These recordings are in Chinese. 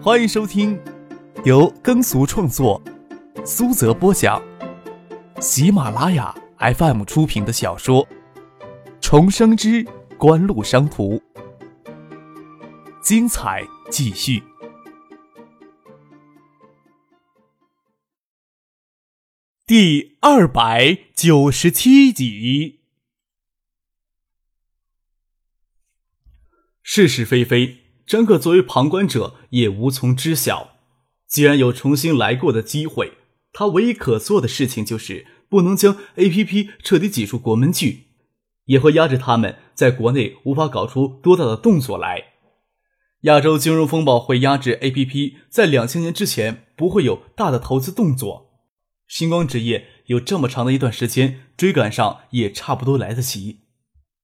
欢迎收听由耕俗创作、苏泽播讲、喜马拉雅 FM 出品的小说《重生之官路商途》，精彩继续，第二百九十七集。是是非非。张克作为旁观者也无从知晓。既然有重新来过的机会，他唯一可做的事情就是不能将 A.P.P 彻底挤出国门去，也会压制他们在国内无法搞出多大的动作来。亚洲金融风暴会压制 A.P.P 在两千年之前不会有大的投资动作。星光职业有这么长的一段时间追赶上也差不多来得及。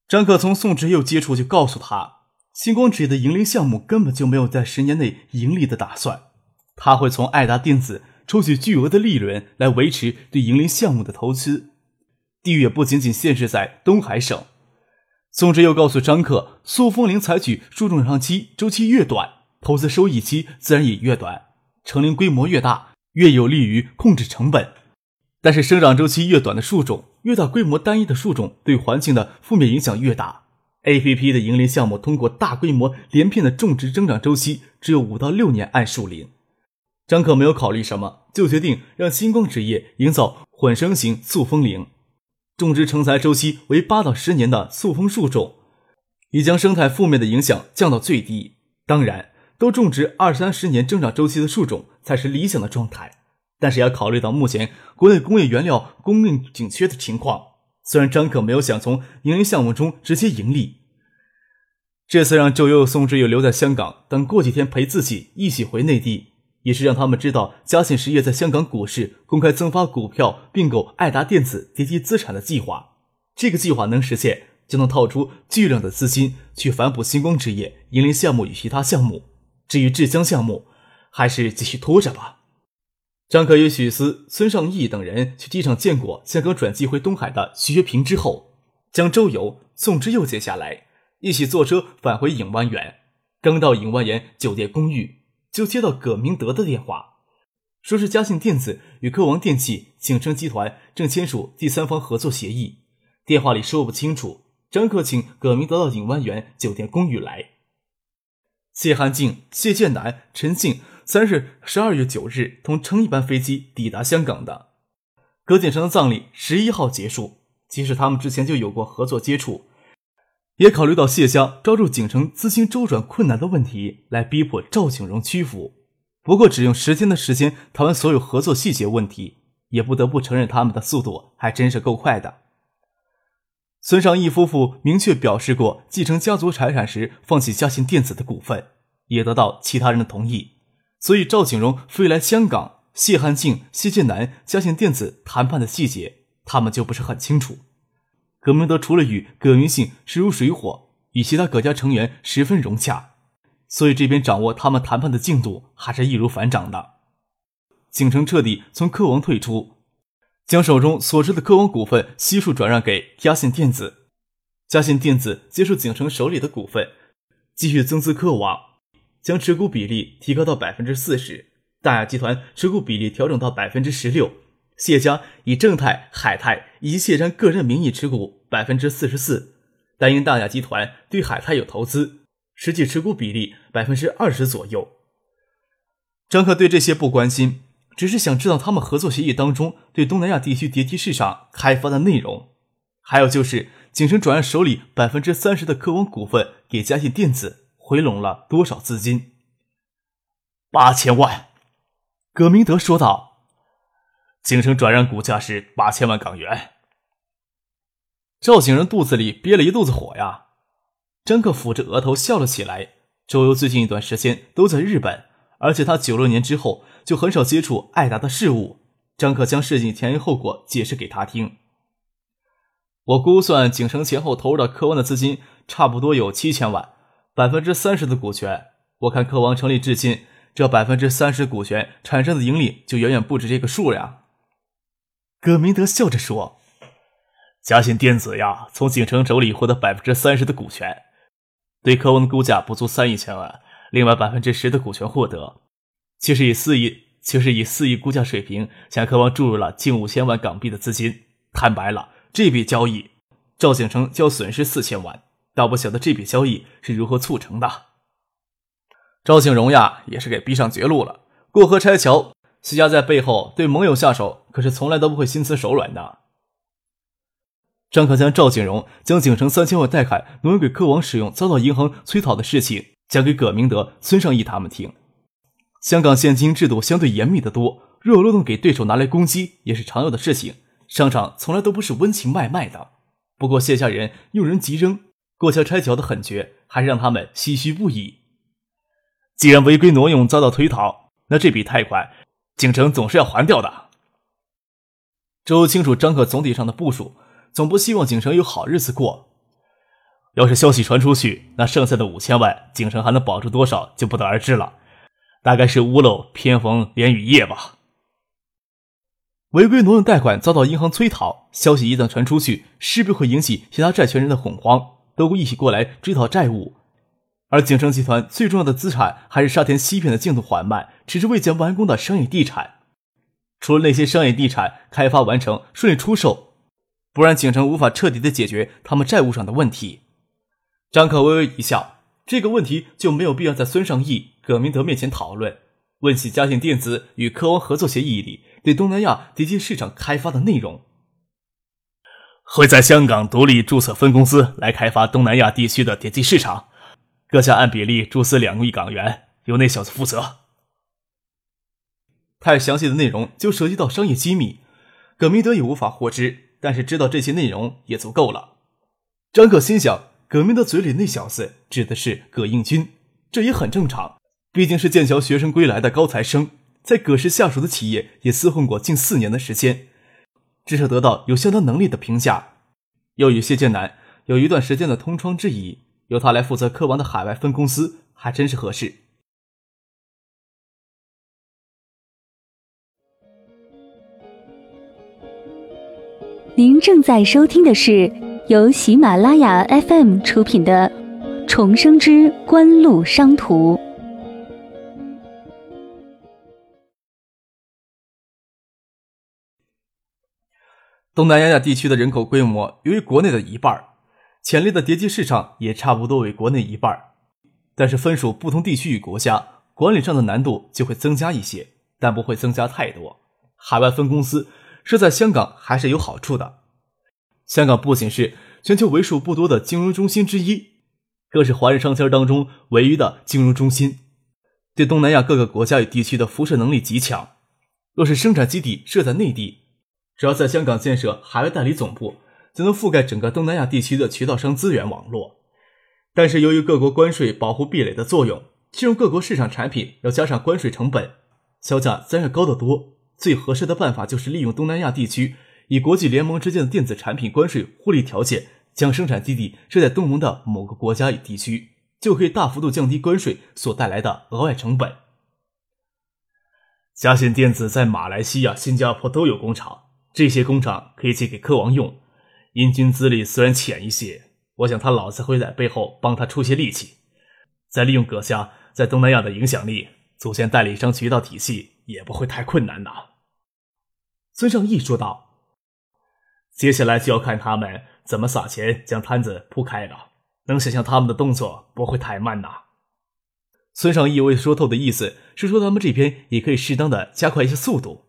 张克从宋之佑接触就告诉他。星光职业的盈利项目根本就没有在十年内盈利的打算，他会从爱达电子抽取巨额的利润来维持对盈利项目的投资。地域不仅仅限制在东海省。宋之又告诉张克，塑封灵采取树种上期周期越短，投资收益期自然也越短。成林规模越大，越有利于控制成本。但是生长周期越短的树种，越大规模单一的树种对环境的负面影响越大。A.P.P 的盈利项目通过大规模连片的种植增长周期只有五到六年按树林。张可没有考虑什么，就决定让星光纸业营造混生型塑封林，种植成材周期为八到十年的塑封树种，以将生态负面的影响降到最低。当然，都种植二三十年增长周期的树种才是理想的状态，但是要考虑到目前国内工业原料供应紧缺的情况。虽然张可没有想从盈利项目中直接盈利，这次让周佑、宋志友留在香港，等过几天陪自己一起回内地，也是让他们知道嘉信实业在香港股市公开增发股票、并购爱达电子及其资产的计划。这个计划能实现，就能套出巨量的资金去反哺星光职业盈利项目与其他项目。至于浙江项目，还是继续拖着吧。张可与许思、孙尚义等人去机场见过香港转机回东海的徐学平之后，将周游、宋之佑接下来，一起坐车返回影湾园。刚到影湾园酒店公寓，就接到葛明德的电话，说是嘉信电子与科王电器、景升集团正签署第三方合作协议。电话里说不清楚。张克请葛明德到影湾园酒店公寓来。谢汉静、谢建南、陈静。三日，十二月九日，同乘一班飞机抵达香港的葛锦成的葬礼十一号结束。即使他们之前就有过合作接触，也考虑到谢家招入景城资金周转困难的问题，来逼迫赵景荣屈服。不过，只用十天的时间谈完所有合作细节问题，也不得不承认他们的速度还真是够快的。孙尚义夫妇明确表示过，继承家族财产时放弃嘉信电子的股份，也得到其他人的同意。所以赵景荣飞来香港，谢汉静、谢建南、嘉信电子谈判的细节，他们就不是很清楚。葛明德除了与葛云信势如水火，与其他葛家成员十分融洽，所以这边掌握他们谈判的进度还是易如反掌的。景城彻底从科王退出，将手中所持的科王股份悉数转让给嘉信电子，嘉信电子接受景城手里的股份，继续增资科王。将持股比例提高到百分之四十，大雅集团持股比例调整到百分之十六，谢家以正泰、海泰以及谢山个人名义持股百分之四十四，但因大雅集团对海泰有投资，实际持股比例百分之二十左右。张克对这些不关心，只是想知道他们合作协议当中对东南亚地区叠机市场开发的内容，还有就是景城转让手里百分之三十的科网股份给嘉信电子。回笼了多少资金？八千万。葛明德说道：“景城转让股价是八千万港元。”赵景仁肚子里憋了一肚子火呀。张克抚着额头笑了起来。周游最近一段时间都在日本，而且他九六年之后就很少接触艾达的事务。张克将事情前因后果解释给他听。我估算景城前后投入到科湾的资金差不多有七千万。百分之三十的股权，我看科王成立至今，这百分之三十股权产生的盈利就远远不止这个数量。葛明德笑着说：“嘉信电子呀，从景城手里获得百分之三十的股权，对科王的估价不足三亿千万。另外百分之十的股权获得，却是以四亿，却是以四亿估价水平向科王注入了近五千万港币的资金。坦白了，这笔交易，赵景成就损失四千万。倒不晓得这笔交易是如何促成的。赵景荣呀，也是给逼上绝路了。过河拆桥，徐家在背后对盟友下手，可是从来都不会心慈手软的。张可将赵景荣将景城三千万贷款挪用给科王使用，遭到银行催讨的事情讲给葛明德、孙尚义他们听。香港现金制度相对严密的多，若有漏洞给对手拿来攻击，也是常有的事情。商场从来都不是温情脉脉的。不过谢家人用人急扔，过桥拆桥的狠绝，还是让他们唏嘘不已。既然违规挪用遭到推讨，那这笔贷款景城总是要还掉的。周清楚张可总体上的部署。总不希望景城有好日子过。要是消息传出去，那剩下的五千万，景城还能保住多少就不得而知了。大概是屋漏偏逢连雨夜吧。违规挪用贷款遭到银行催讨，消息一旦传出去，势必会引起其他债权人的恐慌，都会一起过来追讨债务。而景城集团最重要的资产还是沙田西片的进度缓慢，迟迟未见完工的商业地产。除了那些商业地产开发完成，顺利出售。不然，景城无法彻底的解决他们债务上的问题。张可微微一笑，这个问题就没有必要在孙尚义、葛明德面前讨论。问起嘉信电子与科王合作协议里对东南亚碟机市场开发的内容，会在香港独立注册分公司来开发东南亚地区的点击市场，各家按比例注资两亿港元，由那小子负责。太详细的内容就涉及到商业机密，葛明德也无法获知。但是知道这些内容也足够了。张可心想，葛明德嘴里那小子指的是葛应军，这也很正常，毕竟是剑桥学生归来的高材生，在葛氏下属的企业也厮混过近四年的时间，至少得到有相当能力的评价。又与谢剑南有一段时间的同窗之谊，由他来负责科王的海外分公司，还真是合适。您正在收听的是由喜马拉雅 FM 出品的《重生之官路商途》。东南亚亚地区的人口规模由于国内的一半，潜力的叠机市场也差不多为国内一半，但是分属不同地区与国家，管理上的难度就会增加一些，但不会增加太多。海外分公司。设在香港还是有好处的。香港不仅是全球为数不多的金融中心之一，更是华人商圈当中唯一的金融中心，对东南亚各个国家与地区的辐射能力极强。若是生产基地设在内地，只要在香港建设海外代理总部，就能覆盖整个东南亚地区的渠道商资源网络。但是由于各国关税保护壁垒的作用，进入各国市场产品要加上关税成本，销价自然要高得多。最合适的办法就是利用东南亚地区以国际联盟之间的电子产品关税互利条件，将生产基地设在东盟的某个国家与地区，就可以大幅度降低关税所带来的额外成本。嘉信电子在马来西亚、新加坡都有工厂，这些工厂可以借给科王用。英军资历虽然浅一些，我想他老子会在背后帮他出些力气，再利用阁下在东南亚的影响力，组建代理商渠道体系。也不会太困难呐，孙尚义说道。接下来就要看他们怎么撒钱将摊子铺开了。能想象他们的动作不会太慢呐。孙尚义未说透的意思是说，他们这边也可以适当的加快一下速度。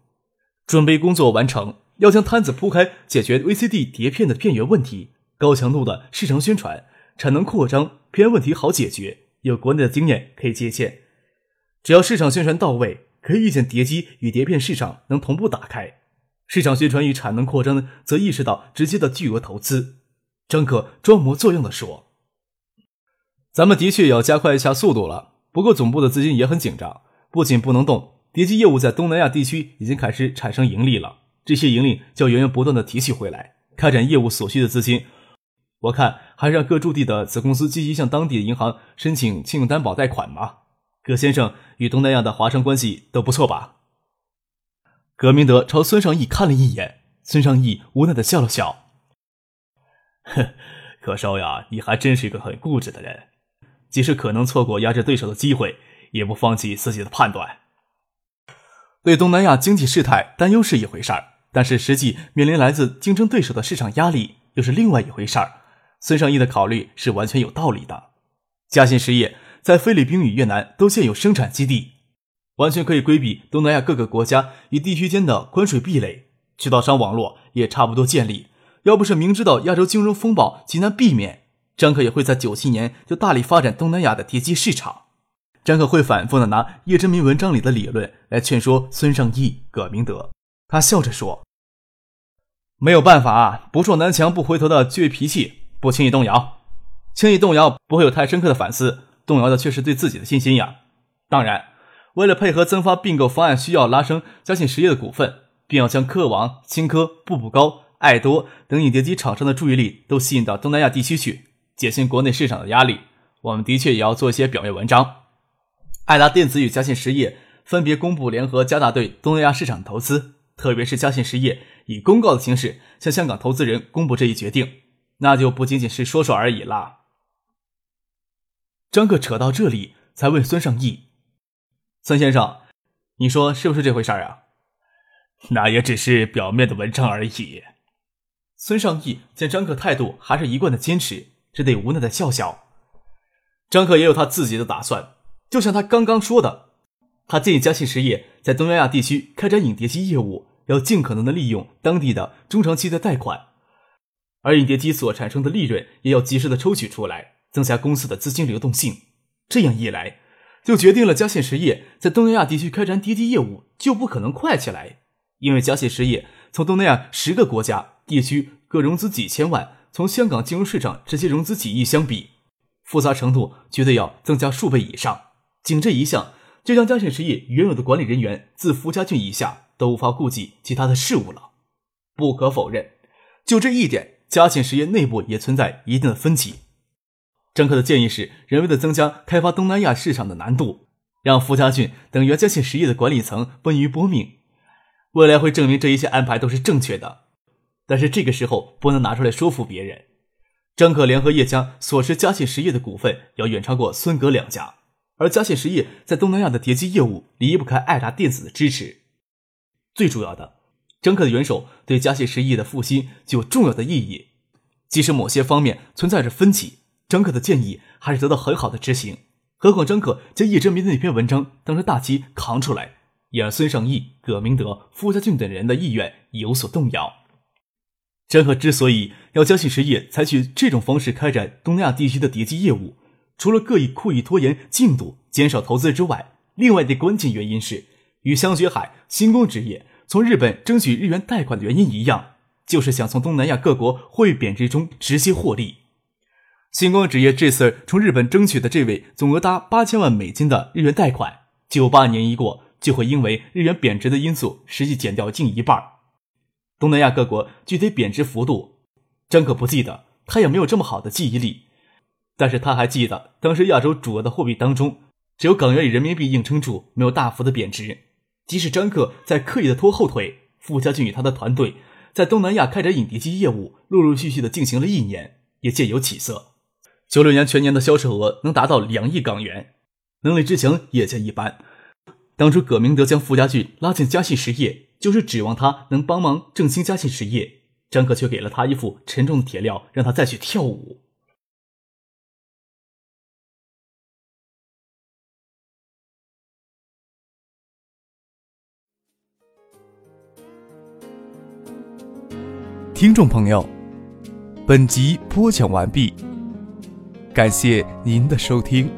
准备工作完成，要将摊子铺开，解决 VCD 碟片的片源问题，高强度的市场宣传，产能扩张，片问题好解决，有国内的经验可以借鉴。只要市场宣传到位。可以预见，碟机与碟片市场能同步打开，市场宣传与产能扩张则意识到直接的巨额投资。张可装模作样的说：“咱们的确要加快一下速度了，不过总部的资金也很紧张，不仅不能动，碟机业务在东南亚地区已经开始产生盈利了，这些盈利就要源源不断的提取回来，开展业务所需的资金。我看还让各驻地的子公司积极向当地的银行申请信用担保贷款嘛。”葛先生与东南亚的华商关系都不错吧？葛明德朝孙尚义看了一眼，孙尚义无奈的笑了笑：“哼，葛少呀，你还真是一个很固执的人，即使可能错过压制对手的机会，也不放弃自己的判断。对东南亚经济事态担忧是一回事儿，但是实际面临来自竞争对手的市场压力又是另外一回事儿。孙尚义的考虑是完全有道理的。嘉信实业在菲律宾与越南都建有生产基地，完全可以规避东南亚各个国家与地区间的关税壁垒，渠道商网络也差不多建立。要不是明知道亚洲金融风暴极难避免，张可也会在九七年就大力发展东南亚的叠机市场。张可会反复的拿叶真民文章里的理论来劝说孙尚义、葛明德。他笑着说：“没有办法，不撞南墙不回头的倔脾气，不轻易动摇。轻易动摇不会有太深刻的反思，动摇的却是对自己的信心呀。当然，为了配合增发并购方案，需要拉升嘉信实业的股份，并要将科王、青科、步步高、爱多等影碟机厂商的注意力都吸引到东南亚地区去，减轻国内市场的压力。我们的确也要做一些表面文章。”爱达电子与嘉信实业分别公布联合加大对东南亚市场投资，特别是嘉信实业以公告的形式向香港投资人公布这一决定，那就不仅仅是说说而已了。张克扯到这里，才问孙尚义：“孙先生，你说是不是这回事儿啊？”那也只是表面的文章而已。孙尚义见张克态度还是一贯的坚持，只得无奈的笑笑。张克也有他自己的打算。就像他刚刚说的，他建议嘉信实业在东南亚地区开展影碟机业务，要尽可能的利用当地的中长期的贷款，而影碟机所产生的利润也要及时的抽取出来，增加公司的资金流动性。这样一来，就决定了嘉信实业在东南亚地区开展碟机业务就不可能快起来，因为嘉信实业从东南亚十个国家地区各融资几千万，从香港金融市场直接融资几亿相比，复杂程度绝对要增加数倍以上。仅这一项，就将嘉信实业原有的管理人员自傅家俊以下都无法顾及其他的事务了。不可否认，就这一点，嘉信实业内部也存在一定的分歧。张克的建议是人为的增加开发东南亚市场的难度，让傅家俊等原嘉信实业的管理层奔于搏命。未来会证明这一切安排都是正确的，但是这个时候不能拿出来说服别人。张克联合叶家所持嘉信实业的股份要远超过孙葛两家。而嘉信实业在东南亚的叠机业务离不开爱达电子的支持。最主要的，张克的元首对嘉信实业的复兴具有重要的意义。即使某些方面存在着分歧，张克的建议还是得到很好的执行。何况张克将叶真民的那篇文章当成大旗扛出来，也让孙尚义、葛明德、傅家俊等人的意愿有所动摇。张克之所以要嘉信实业采取这种方式开展东南亚地区的叠机业务，除了刻意故意拖延进度、减少投资之外，另外的关键原因是与香雪海、星光纸业从日本争取日元贷款的原因一样，就是想从东南亚各国汇贬值中直接获利。星光纸业这次从日本争取的这位总额达八千万美金的日元贷款，九八年一过就会因为日元贬值的因素，实际减掉近一半。东南亚各国具体贬值幅度，张可不记得，他也没有这么好的记忆力。但是他还记得，当时亚洲主要的货币当中，只有港元与人民币硬撑住，没有大幅的贬值。即使张克在刻意的拖后腿，傅家俊与他的团队在东南亚开展影碟机业务，陆陆续续的进行了一年，也渐有起色。九六年全年的销售额能达到两亿港元，能力之强也见一斑。当初葛明德将傅家俊拉进嘉信实业，就是指望他能帮忙振兴嘉信实业。张克却给了他一副沉重的铁镣，让他再去跳舞。听众朋友，本集播讲完毕，感谢您的收听。